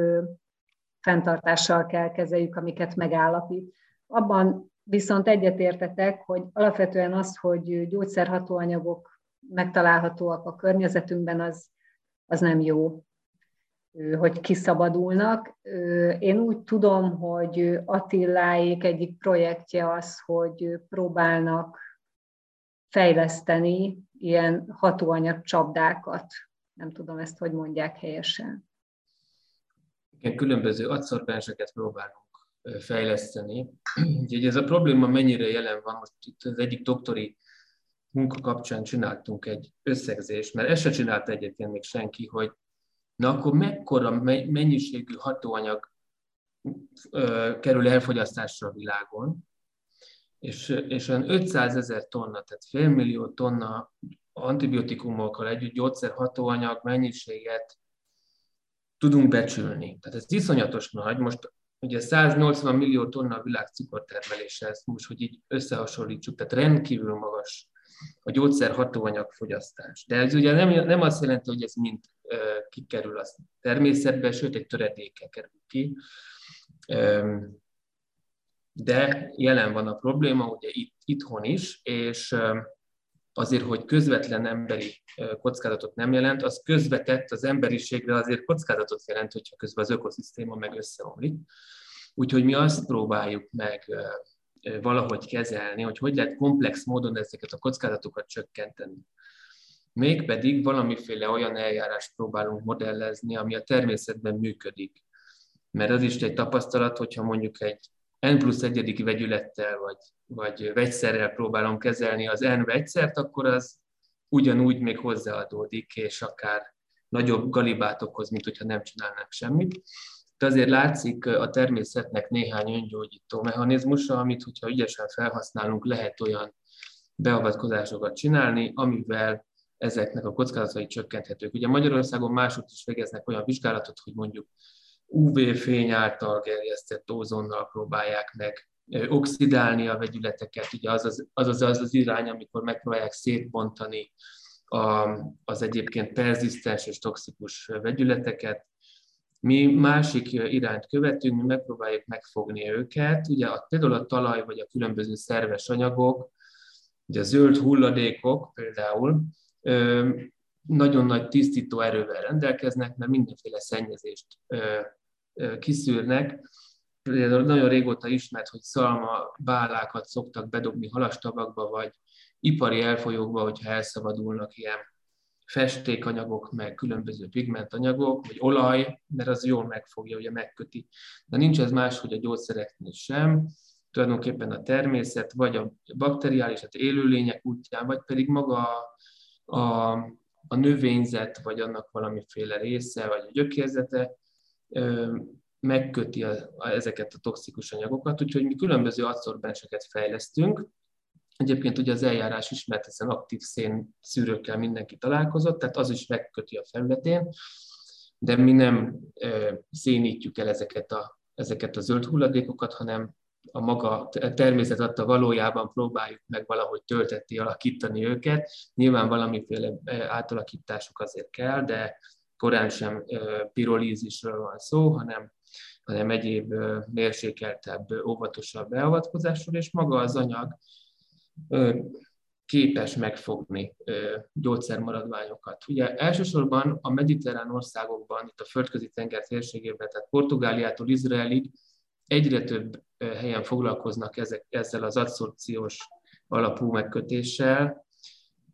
fenntartással kell kezeljük, amiket megállapít. Abban viszont egyetértetek, hogy alapvetően az, hogy gyógyszerhatóanyagok megtalálhatóak a környezetünkben, az, az nem jó, hogy kiszabadulnak. Én úgy tudom, hogy Attiláék egyik projektje az, hogy próbálnak fejleszteni ilyen hatóanyag csapdákat. Nem tudom ezt, hogy mondják helyesen igen, különböző adszorpenseket próbálunk fejleszteni. Úgyhogy ez a probléma mennyire jelen van, most itt az egyik doktori munka kapcsán csináltunk egy összegzést, mert ezt se csinált egyébként még senki, hogy na akkor mekkora mennyiségű hatóanyag kerül elfogyasztásra a világon, és, és olyan 500 ezer tonna, tehát félmillió tonna antibiotikumokkal együtt gyógyszerhatóanyag mennyiséget tudunk becsülni. Tehát ez iszonyatos nagy. Most ugye 180 millió tonna a világ cukortermelése, ezt most, hogy így összehasonlítsuk, tehát rendkívül magas a gyógyszer hatóanyag fogyasztás. De ez ugye nem, nem azt jelenti, hogy ez mind uh, kikerül a természetbe, sőt egy töredéke kerül ki. Um, de jelen van a probléma, ugye itt, itthon is, és um, azért, hogy közvetlen emberi kockázatot nem jelent, az közvetett az emberiségre azért kockázatot jelent, hogyha közben az ökoszisztéma meg összeomlik. Úgyhogy mi azt próbáljuk meg valahogy kezelni, hogy hogy lehet komplex módon ezeket a kockázatokat csökkenteni. Mégpedig valamiféle olyan eljárást próbálunk modellezni, ami a természetben működik. Mert az is egy tapasztalat, hogyha mondjuk egy N plusz egyedik vegyülettel vagy, vagy vegyszerrel próbálom kezelni az N vegyszert, akkor az ugyanúgy még hozzáadódik, és akár nagyobb galibát okoz, mint hogyha nem csinálnánk semmit. de azért látszik a természetnek néhány öngyógyító mechanizmusa, amit, hogyha ügyesen felhasználunk, lehet olyan beavatkozásokat csinálni, amivel ezeknek a kockázatai csökkenthetők. Ugye Magyarországon mások is végeznek olyan vizsgálatot, hogy mondjuk UV-fény által gerjesztett ózonnal próbálják meg oxidálni a vegyületeket, ugye az az, az, az, az, az irány, amikor megpróbálják szétbontani a, az egyébként perzisztens és toxikus vegyületeket. Mi másik irányt követünk, mi megpróbáljuk megfogni őket. Ugye a, például a talaj vagy a különböző szerves anyagok, ugye a zöld hulladékok például, nagyon nagy tisztító erővel rendelkeznek, mert mindenféle szennyezést kiszűrnek. Például nagyon régóta ismert, hogy szalma bálákat szoktak bedobni halastavakba, vagy ipari elfolyókba, hogyha elszabadulnak ilyen festékanyagok, meg különböző pigmentanyagok, vagy olaj, mert az jól megfogja, ugye megköti. De nincs ez más, hogy a gyógyszereknél sem, tulajdonképpen a természet, vagy a bakteriális, hát élőlények útján, vagy pedig maga a, a, a növényzet, vagy annak valamiféle része, vagy a gyökérzete megköti a, a, ezeket a toxikus anyagokat, úgyhogy mi különböző adsorbenseket fejlesztünk. Egyébként ugye az eljárás ismert, hiszen aktív szén szűrőkkel mindenki találkozott, tehát az is megköti a felületén, de mi nem e, szénítjük el ezeket a, ezeket a zöld hulladékokat, hanem a maga természet adta valójában próbáljuk meg valahogy töltetni, alakítani őket. Nyilván valamiféle átalakításuk azért kell, de korán sem pirolízisről van szó, hanem, hanem egyéb mérsékeltebb, óvatosabb beavatkozásról, és maga az anyag képes megfogni gyógyszermaradványokat. Ugye elsősorban a mediterrán országokban, itt a földközi tenger térségében, tehát Portugáliától Izraelig egyre több helyen foglalkoznak ezek, ezzel az adszorpciós alapú megkötéssel,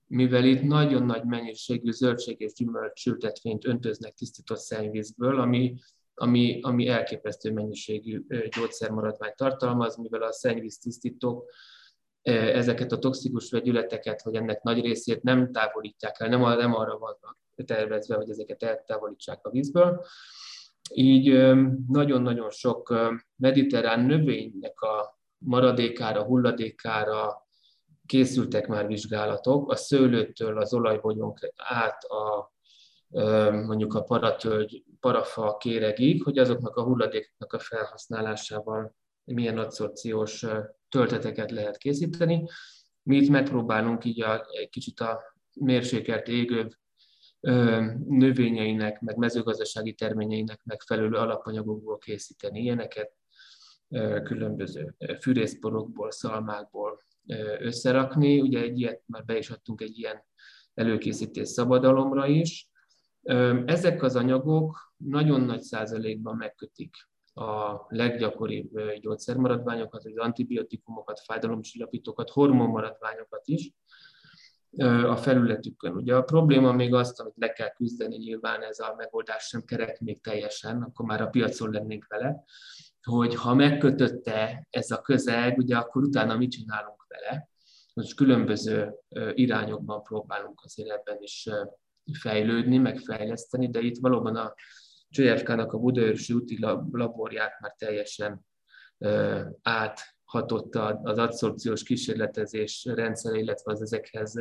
mivel itt nagyon nagy mennyiségű zöldség és gyümölcsültetvényt öntöznek tisztított szennyvízből, ami, ami, ami elképesztő mennyiségű gyógyszermaradványt tartalmaz, mivel a szennyvíz tisztítók ezeket a toxikus vegyületeket, vagy ennek nagy részét nem távolítják el, nem, nem arra vannak tervezve, hogy ezeket eltávolítsák a vízből. Így nagyon-nagyon sok mediterrán növénynek a maradékára, hulladékára, készültek már vizsgálatok, a szőlőtől az olajbogyónk át a mondjuk a paratölgy, parafa kéregig, hogy azoknak a hulladékoknak a felhasználásával milyen adszorciós tölteteket lehet készíteni. Mi itt megpróbálunk így a, egy kicsit a mérsékelt égő növényeinek, meg mezőgazdasági terményeinek megfelelő alapanyagokból készíteni ilyeneket, különböző fűrészporokból, szalmákból, összerakni. Ugye egy ilyet már be is adtunk egy ilyen előkészítés szabadalomra is. Ezek az anyagok nagyon nagy százalékban megkötik a leggyakoribb gyógyszermaradványokat, az antibiotikumokat, fájdalomcsillapítókat, hormonmaradványokat is a felületükön. Ugye a probléma még azt, amit le kell küzdeni, nyilván ez a megoldás sem kerek még teljesen, akkor már a piacon lennénk vele, hogy ha megkötötte ez a közeg, ugye akkor utána mit csinálunk vele. Most különböző irányokban próbálunk azért ebben is fejlődni, meg fejleszteni, de itt valóban a CFK-nak a Budaörsi úti laborját már teljesen áthatotta az adszorpciós kísérletezés rendszere, illetve az ezekhez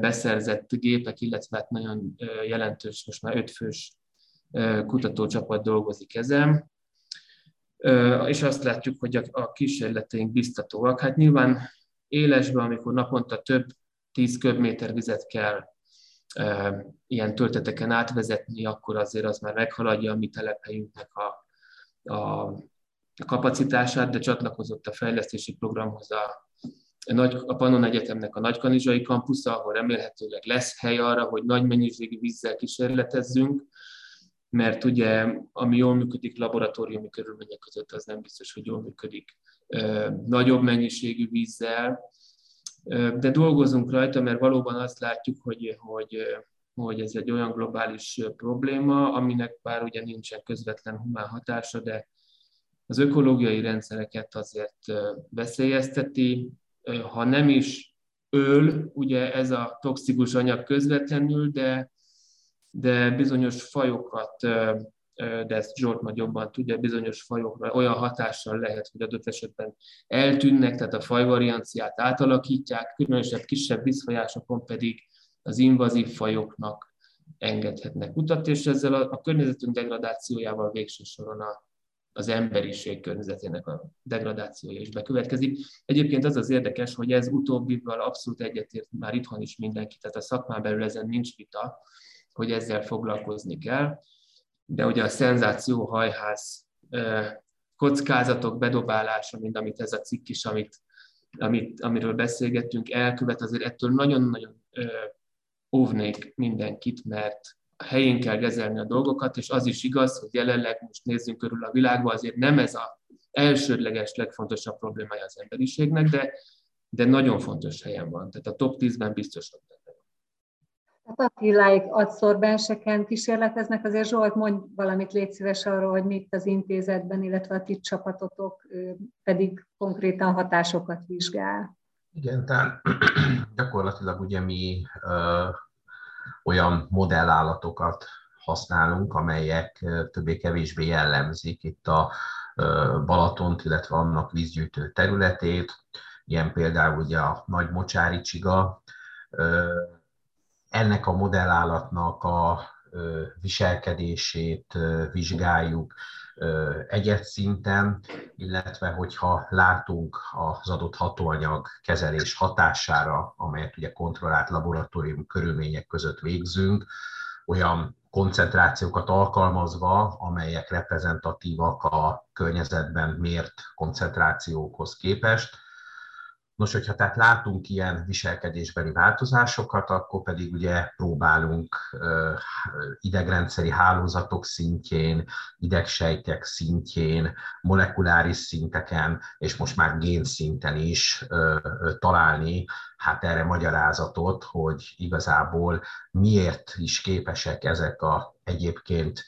beszerzett gépek, illetve hát nagyon jelentős, most már ötfős kutatócsapat dolgozik ezen és azt látjuk, hogy a kísérleteink biztatóak. Hát nyilván élesben, amikor naponta több 10 köbméter vizet kell ilyen tölteteken átvezetni, akkor azért az már meghaladja a mi telephelyünknek a, a kapacitását, de csatlakozott a fejlesztési programhoz a, nagy, a Pannon Egyetemnek a Nagykanizsai kampusza, ahol remélhetőleg lesz hely arra, hogy nagy mennyiségű vízzel kísérletezzünk, mert ugye ami jól működik laboratóriumi körülmények között, az nem biztos, hogy jól működik nagyobb mennyiségű vízzel, de dolgozunk rajta, mert valóban azt látjuk, hogy, hogy, hogy ez egy olyan globális probléma, aminek bár ugye nincsen közvetlen humán hatása, de az ökológiai rendszereket azért veszélyezteti, ha nem is öl, ugye ez a toxikus anyag közvetlenül, de de bizonyos fajokat de ezt Zsolt majd jobban tudja, bizonyos fajokra olyan hatással lehet, hogy adott esetben eltűnnek, tehát a fajvarianciát átalakítják, különösebb kisebb vízfolyásokon pedig az invazív fajoknak engedhetnek utat, és ezzel a, a környezetünk degradációjával végső soron a, az emberiség környezetének a degradációja is bekövetkezik. Egyébként az az érdekes, hogy ez utóbbival abszolút egyetért már itthon is mindenki, tehát a szakmán belül ezen nincs vita, hogy ezzel foglalkozni kell, de ugye a szenzációhajház kockázatok bedobálása, mint amit ez a cikk is, amit, amit, amiről beszélgettünk, elkövet, azért ettől nagyon-nagyon óvnék mindenkit, mert a helyén kell kezelni a dolgokat, és az is igaz, hogy jelenleg most nézzünk körül a világba, azért nem ez a elsődleges, legfontosabb problémája az emberiségnek, de, de nagyon fontos helyen van. Tehát a top 10-ben biztos hogy benne. Hát Attiláik adszorbenseken kísérleteznek, azért Zsolt, mondj valamit, légy szíves arról, hogy mit az intézetben, illetve a ti csapatotok pedig konkrétan hatásokat vizsgál. Igen, tehát gyakorlatilag ugye mi ö, olyan modellállatokat használunk, amelyek többé-kevésbé jellemzik itt a Balatont, illetve annak vízgyűjtő területét, ilyen például ugye a nagy mocsári csiga. Ennek a modellállatnak a viselkedését vizsgáljuk, egyet szinten, illetve hogyha látunk az adott hatóanyag kezelés hatására, amelyet ugye kontrollált laboratórium körülmények között végzünk, olyan koncentrációkat alkalmazva, amelyek reprezentatívak a környezetben mért koncentrációkhoz képest, Nos, hogyha tehát látunk ilyen viselkedésbeli változásokat, akkor pedig ugye próbálunk idegrendszeri hálózatok szintjén, idegsejtek szintjén, molekuláris szinteken, és most már génszinten is találni hát erre magyarázatot, hogy igazából miért is képesek ezek a egyébként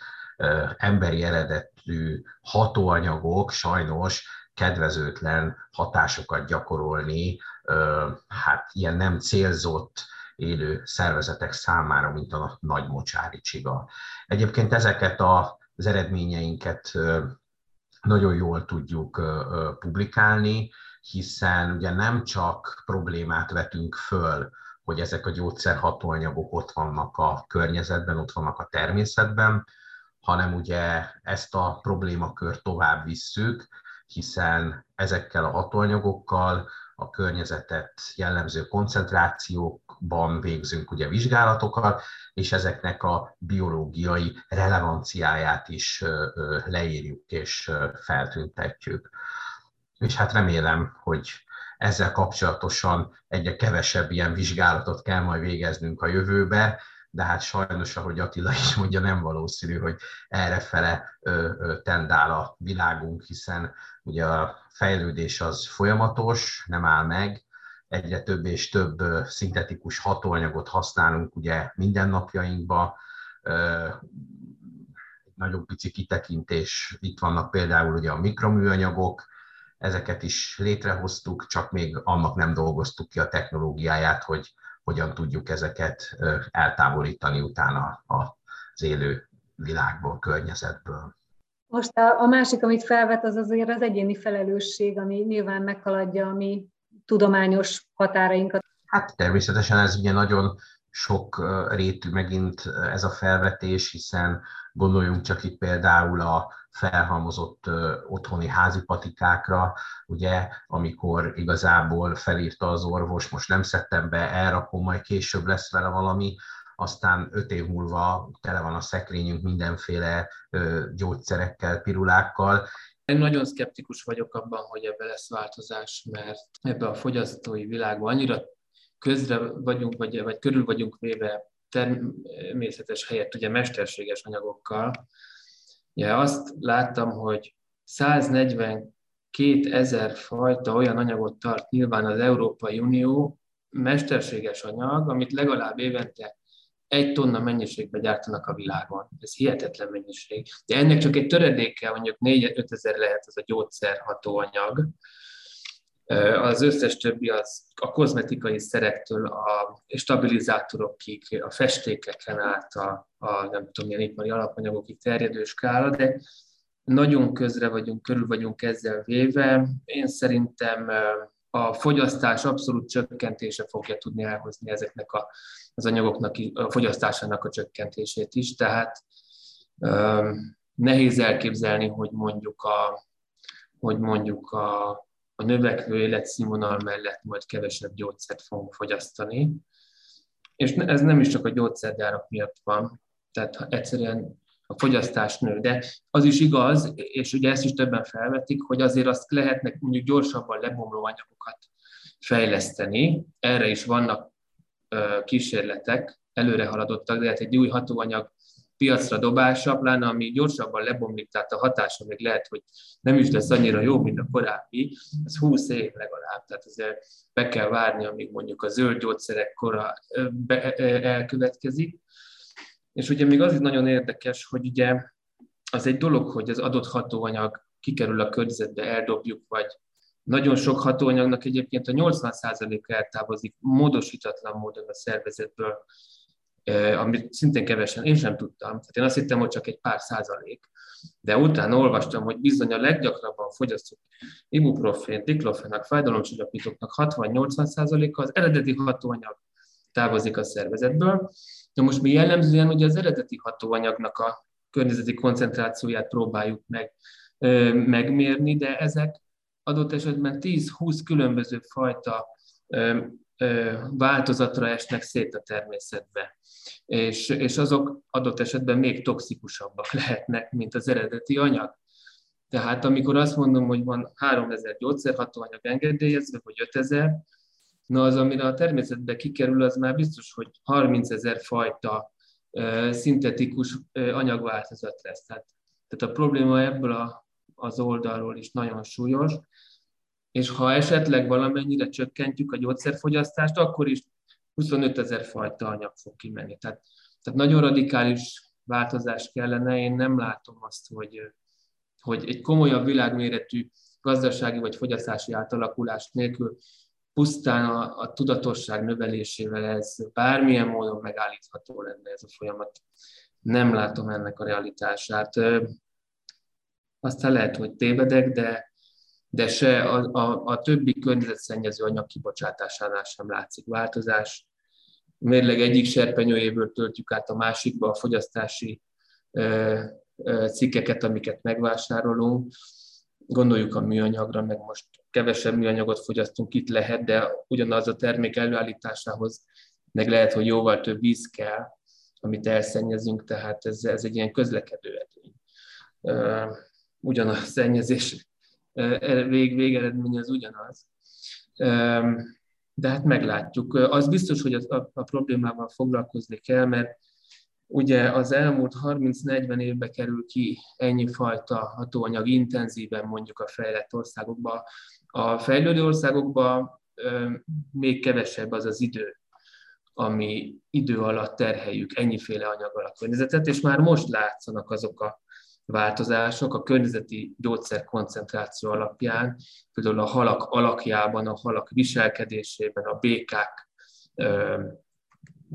emberi eredetű hatóanyagok sajnos kedvezőtlen hatásokat gyakorolni, hát ilyen nem célzott élő szervezetek számára, mint a nagy mocsári csiga. Egyébként ezeket az eredményeinket nagyon jól tudjuk publikálni, hiszen ugye nem csak problémát vetünk föl, hogy ezek a gyógyszerhatóanyagok ott vannak a környezetben, ott vannak a természetben, hanem ugye ezt a problémakört tovább visszük, hiszen ezekkel a hatóanyagokkal a környezetet jellemző koncentrációkban végzünk ugye vizsgálatokat, és ezeknek a biológiai relevanciáját is leírjuk és feltüntetjük. És hát remélem, hogy ezzel kapcsolatosan egyre kevesebb ilyen vizsgálatot kell majd végeznünk a jövőbe, de hát sajnos, ahogy Attila is mondja, nem valószínű, hogy errefele tendál a világunk, hiszen ugye a fejlődés az folyamatos, nem áll meg, egyre több és több szintetikus hatóanyagot használunk ugye mindennapjainkba, nagyon pici kitekintés, itt vannak például ugye a mikroműanyagok, ezeket is létrehoztuk, csak még annak nem dolgoztuk ki a technológiáját, hogy hogyan tudjuk ezeket eltávolítani utána az élő világból, környezetből. Most a, a másik, amit felvet, az azért az egyéni felelősség, ami nyilván meghaladja a mi tudományos határainkat. Hát természetesen ez ugye nagyon sok rétű megint ez a felvetés, hiszen gondoljunk csak itt például a felhalmozott otthoni házi patikákra, ugye, amikor igazából felírta az orvos, most nem szedtem be, elrakom, majd később lesz vele valami, aztán öt év múlva tele van a szekrényünk mindenféle gyógyszerekkel, pirulákkal. Én nagyon szkeptikus vagyok abban, hogy ebbe lesz változás, mert ebbe a fogyasztói világban annyira közre vagyunk, vagy, vagy körül vagyunk véve természetes helyett ugye mesterséges anyagokkal. Ja, azt láttam, hogy 142 ezer fajta olyan anyagot tart nyilván az Európai Unió, mesterséges anyag, amit legalább évente egy tonna mennyiségbe gyártanak a világon. Ez hihetetlen mennyiség. De ennek csak egy töredéke, mondjuk 4-5 ezer lehet az a gyógyszerhatóanyag. Az összes többi az a kozmetikai szerektől a stabilizátorokig, a festékeken át a, a nem tudom, milyen ipari alapanyagokig terjedő skála, de nagyon közre vagyunk, körül vagyunk ezzel véve. Én szerintem a fogyasztás abszolút csökkentése fogja tudni elhozni ezeknek a, az anyagoknak a fogyasztásának a csökkentését is, tehát um, nehéz elképzelni, hogy mondjuk a, hogy mondjuk a, a növekvő életszínvonal mellett majd kevesebb gyógyszert fogunk fogyasztani. És ez nem is csak a gyógyszergyárak miatt van, tehát egyszerűen a fogyasztás nő. De az is igaz, és ugye ezt is többen felvetik, hogy azért azt lehetnek mondjuk gyorsabban lebomló anyagokat fejleszteni. Erre is vannak kísérletek, előre haladottak, de hát egy új hatóanyag piacra dobása, pláne ami gyorsabban lebomlik, tehát a hatása még lehet, hogy nem is lesz annyira jó, mint a korábbi, ez 20 év legalább, tehát ezzel be kell várni, amíg mondjuk a zöld gyógyszerek kora elkövetkezik. És ugye még az is nagyon érdekes, hogy ugye az egy dolog, hogy az adott hatóanyag kikerül a környezetbe, eldobjuk, vagy nagyon sok hatóanyagnak egyébként a 80%-a eltávozik módosítatlan módon a szervezetből, amit szintén kevesen, én sem tudtam. Tehát én azt hittem, hogy csak egy pár százalék. De utána olvastam, hogy bizony a leggyakrabban fogyasztott ibuprofén, diklofenak, fájdalomcsillapítóknak 60-80 százaléka az eredeti hatóanyag távozik a szervezetből, Na most mi jellemzően ugye az eredeti hatóanyagnak a környezeti koncentrációját próbáljuk meg, ö, megmérni, de ezek adott esetben 10-20 különböző fajta változatra esnek szét a természetbe. És, és azok adott esetben még toxikusabbak lehetnek, mint az eredeti anyag. Tehát amikor azt mondom, hogy van 3000 gyógyszerhatóanyag engedélyezve, vagy 5000, Na az, amire a természetbe kikerül, az már biztos, hogy 30 ezer fajta szintetikus anyagváltozat lesz. Tehát, tehát a probléma ebből a, az oldalról is nagyon súlyos, és ha esetleg valamennyire csökkentjük a gyógyszerfogyasztást, akkor is 25 ezer fajta anyag fog kimenni. Tehát, tehát nagyon radikális változás kellene, én nem látom azt, hogy, hogy egy komolyabb világméretű gazdasági vagy fogyasztási átalakulás nélkül pusztán a, a tudatosság növelésével ez bármilyen módon megállítható lenne ez a folyamat. Nem látom ennek a realitását. Aztán lehet, hogy tévedek, de, de se a, a, a többi környezetszennyező anyag kibocsátásánál sem látszik változás. Mérleg egyik serpenyőjéből töltjük át a másikba a fogyasztási ö, ö, cikkeket, amiket megvásárolunk. Gondoljuk a műanyagra, meg most kevesebb műanyagot fogyasztunk, itt lehet, de ugyanaz a termék előállításához meg lehet, hogy jóval több víz kell, amit elszennyezünk, tehát ez, ez egy ilyen közlekedő edény. Ugyanaz a szennyezés vég, végeredmény az ugyanaz. De hát meglátjuk. Az biztos, hogy a, a, problémával foglalkozni kell, mert Ugye az elmúlt 30-40 évbe kerül ki ennyi fajta hatóanyag intenzíven mondjuk a fejlett országokba. A fejlődő országokban még kevesebb az az idő, ami idő alatt terheljük ennyiféle anyaggal a környezetet, és már most látszanak azok a változások a környezeti gyógyszer koncentráció alapján, például a halak alakjában, a halak viselkedésében, a békák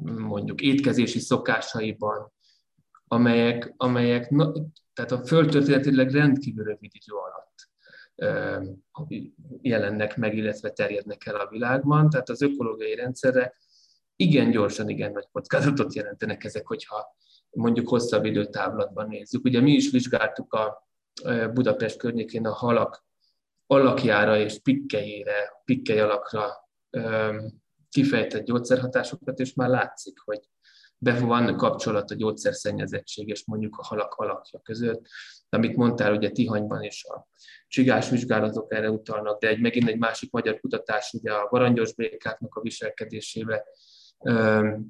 mondjuk étkezési szokásaiban, amelyek, amelyek tehát a földtörténetileg rendkívül rövid idő alatt jelennek meg, illetve terjednek el a világban. Tehát az ökológiai rendszerre igen gyorsan, igen nagy kockázatot jelentenek ezek, hogyha mondjuk hosszabb időtávlatban nézzük. Ugye mi is vizsgáltuk a Budapest környékén a halak alakjára és pikkelyére, pikkely alakra kifejtett gyógyszerhatásokat, és már látszik, hogy be van kapcsolat a gyógyszerszennyezettség és mondjuk a halak alakja között. Amit mondtál, ugye Tihanyban is a csigás vizsgálatok erre utalnak, de egy megint egy másik magyar kutatás ugye a varangyos békáknak a viselkedésébe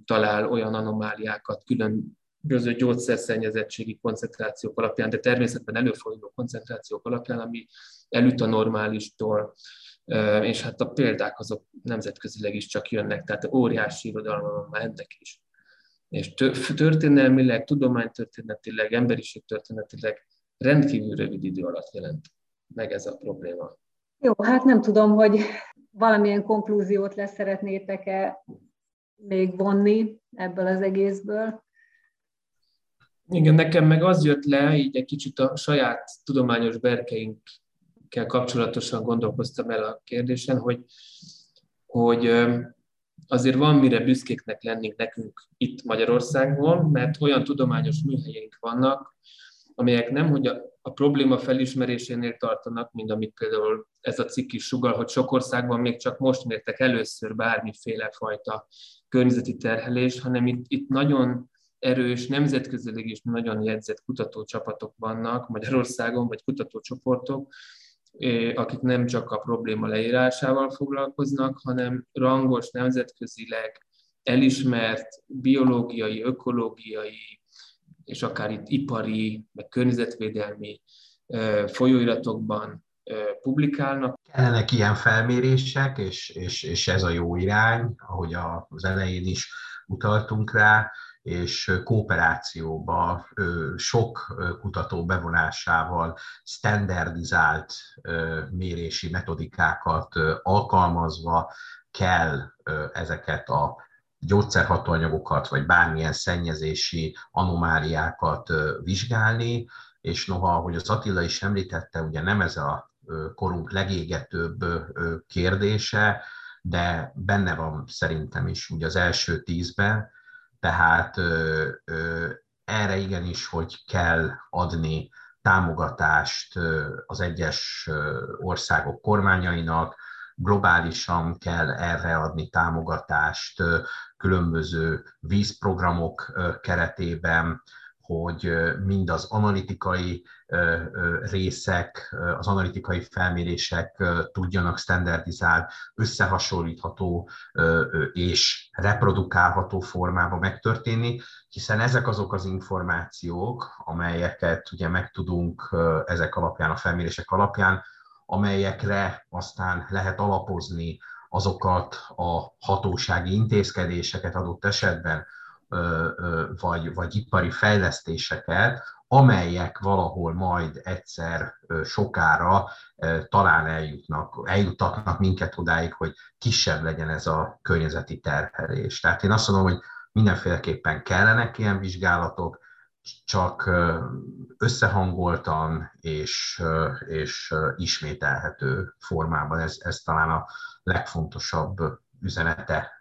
talál olyan anomáliákat, különböző gyógyszerszennyezettségi koncentrációk alapján, de természetben előforduló koncentrációk alapján, ami elüt a normálistól, és hát a példák azok nemzetközileg is csak jönnek, tehát óriási irodalma van már ennek is. És történelmileg, tudománytörténetileg, történetileg rendkívül rövid idő alatt jelent meg ez a probléma. Jó, hát nem tudom, hogy valamilyen konklúziót lesz szeretnétek-e még vonni ebből az egészből. Igen, nekem meg az jött le, így egy kicsit a saját tudományos berkeinkkel kapcsolatosan gondolkoztam el a kérdésen, hogy, hogy azért van mire büszkéknek lennénk nekünk itt Magyarországon, mert olyan tudományos műhelyeink vannak, amelyek nem, hogy a, a probléma felismerésénél tartanak, mint amit például ez a cikk is sugal, hogy sok országban még csak most mértek először bármiféle fajta környezeti terhelés, hanem itt, itt nagyon erős, nemzetközileg is nagyon jegyzett kutatócsapatok vannak Magyarországon, vagy kutatócsoportok, akik nem csak a probléma leírásával foglalkoznak, hanem rangos, nemzetközileg elismert biológiai, ökológiai, és akár itt ipari, meg környezetvédelmi folyóiratokban publikálnak. Kellenek ilyen felmérések, és, és, és ez a jó irány, ahogy az elején is utaltunk rá, és kooperációba, sok kutató bevonásával standardizált mérési metodikákat alkalmazva kell ezeket a gyógyszerhatóanyagokat, vagy bármilyen szennyezési anomáliákat vizsgálni, és noha, ahogy az Attila is említette, ugye nem ez a korunk legégetőbb kérdése, de benne van szerintem is ugye az első tízben, tehát erre igenis, hogy kell adni támogatást az egyes országok kormányainak, globálisan kell erre adni támogatást különböző vízprogramok keretében, hogy mind az analitikai részek, az analitikai felmérések tudjanak standardizált, összehasonlítható és reprodukálható formában megtörténni, hiszen ezek azok az információk, amelyeket ugye megtudunk ezek alapján, a felmérések alapján, amelyekre aztán lehet alapozni azokat a hatósági intézkedéseket adott esetben, vagy, vagy ipari fejlesztéseket, amelyek valahol majd egyszer sokára talán eljutnak, eljutatnak minket odáig, hogy kisebb legyen ez a környezeti terhelés. Tehát én azt mondom, hogy mindenféleképpen kellenek ilyen vizsgálatok, csak összehangoltan és, és ismételhető formában. Ez, ez talán a legfontosabb üzenete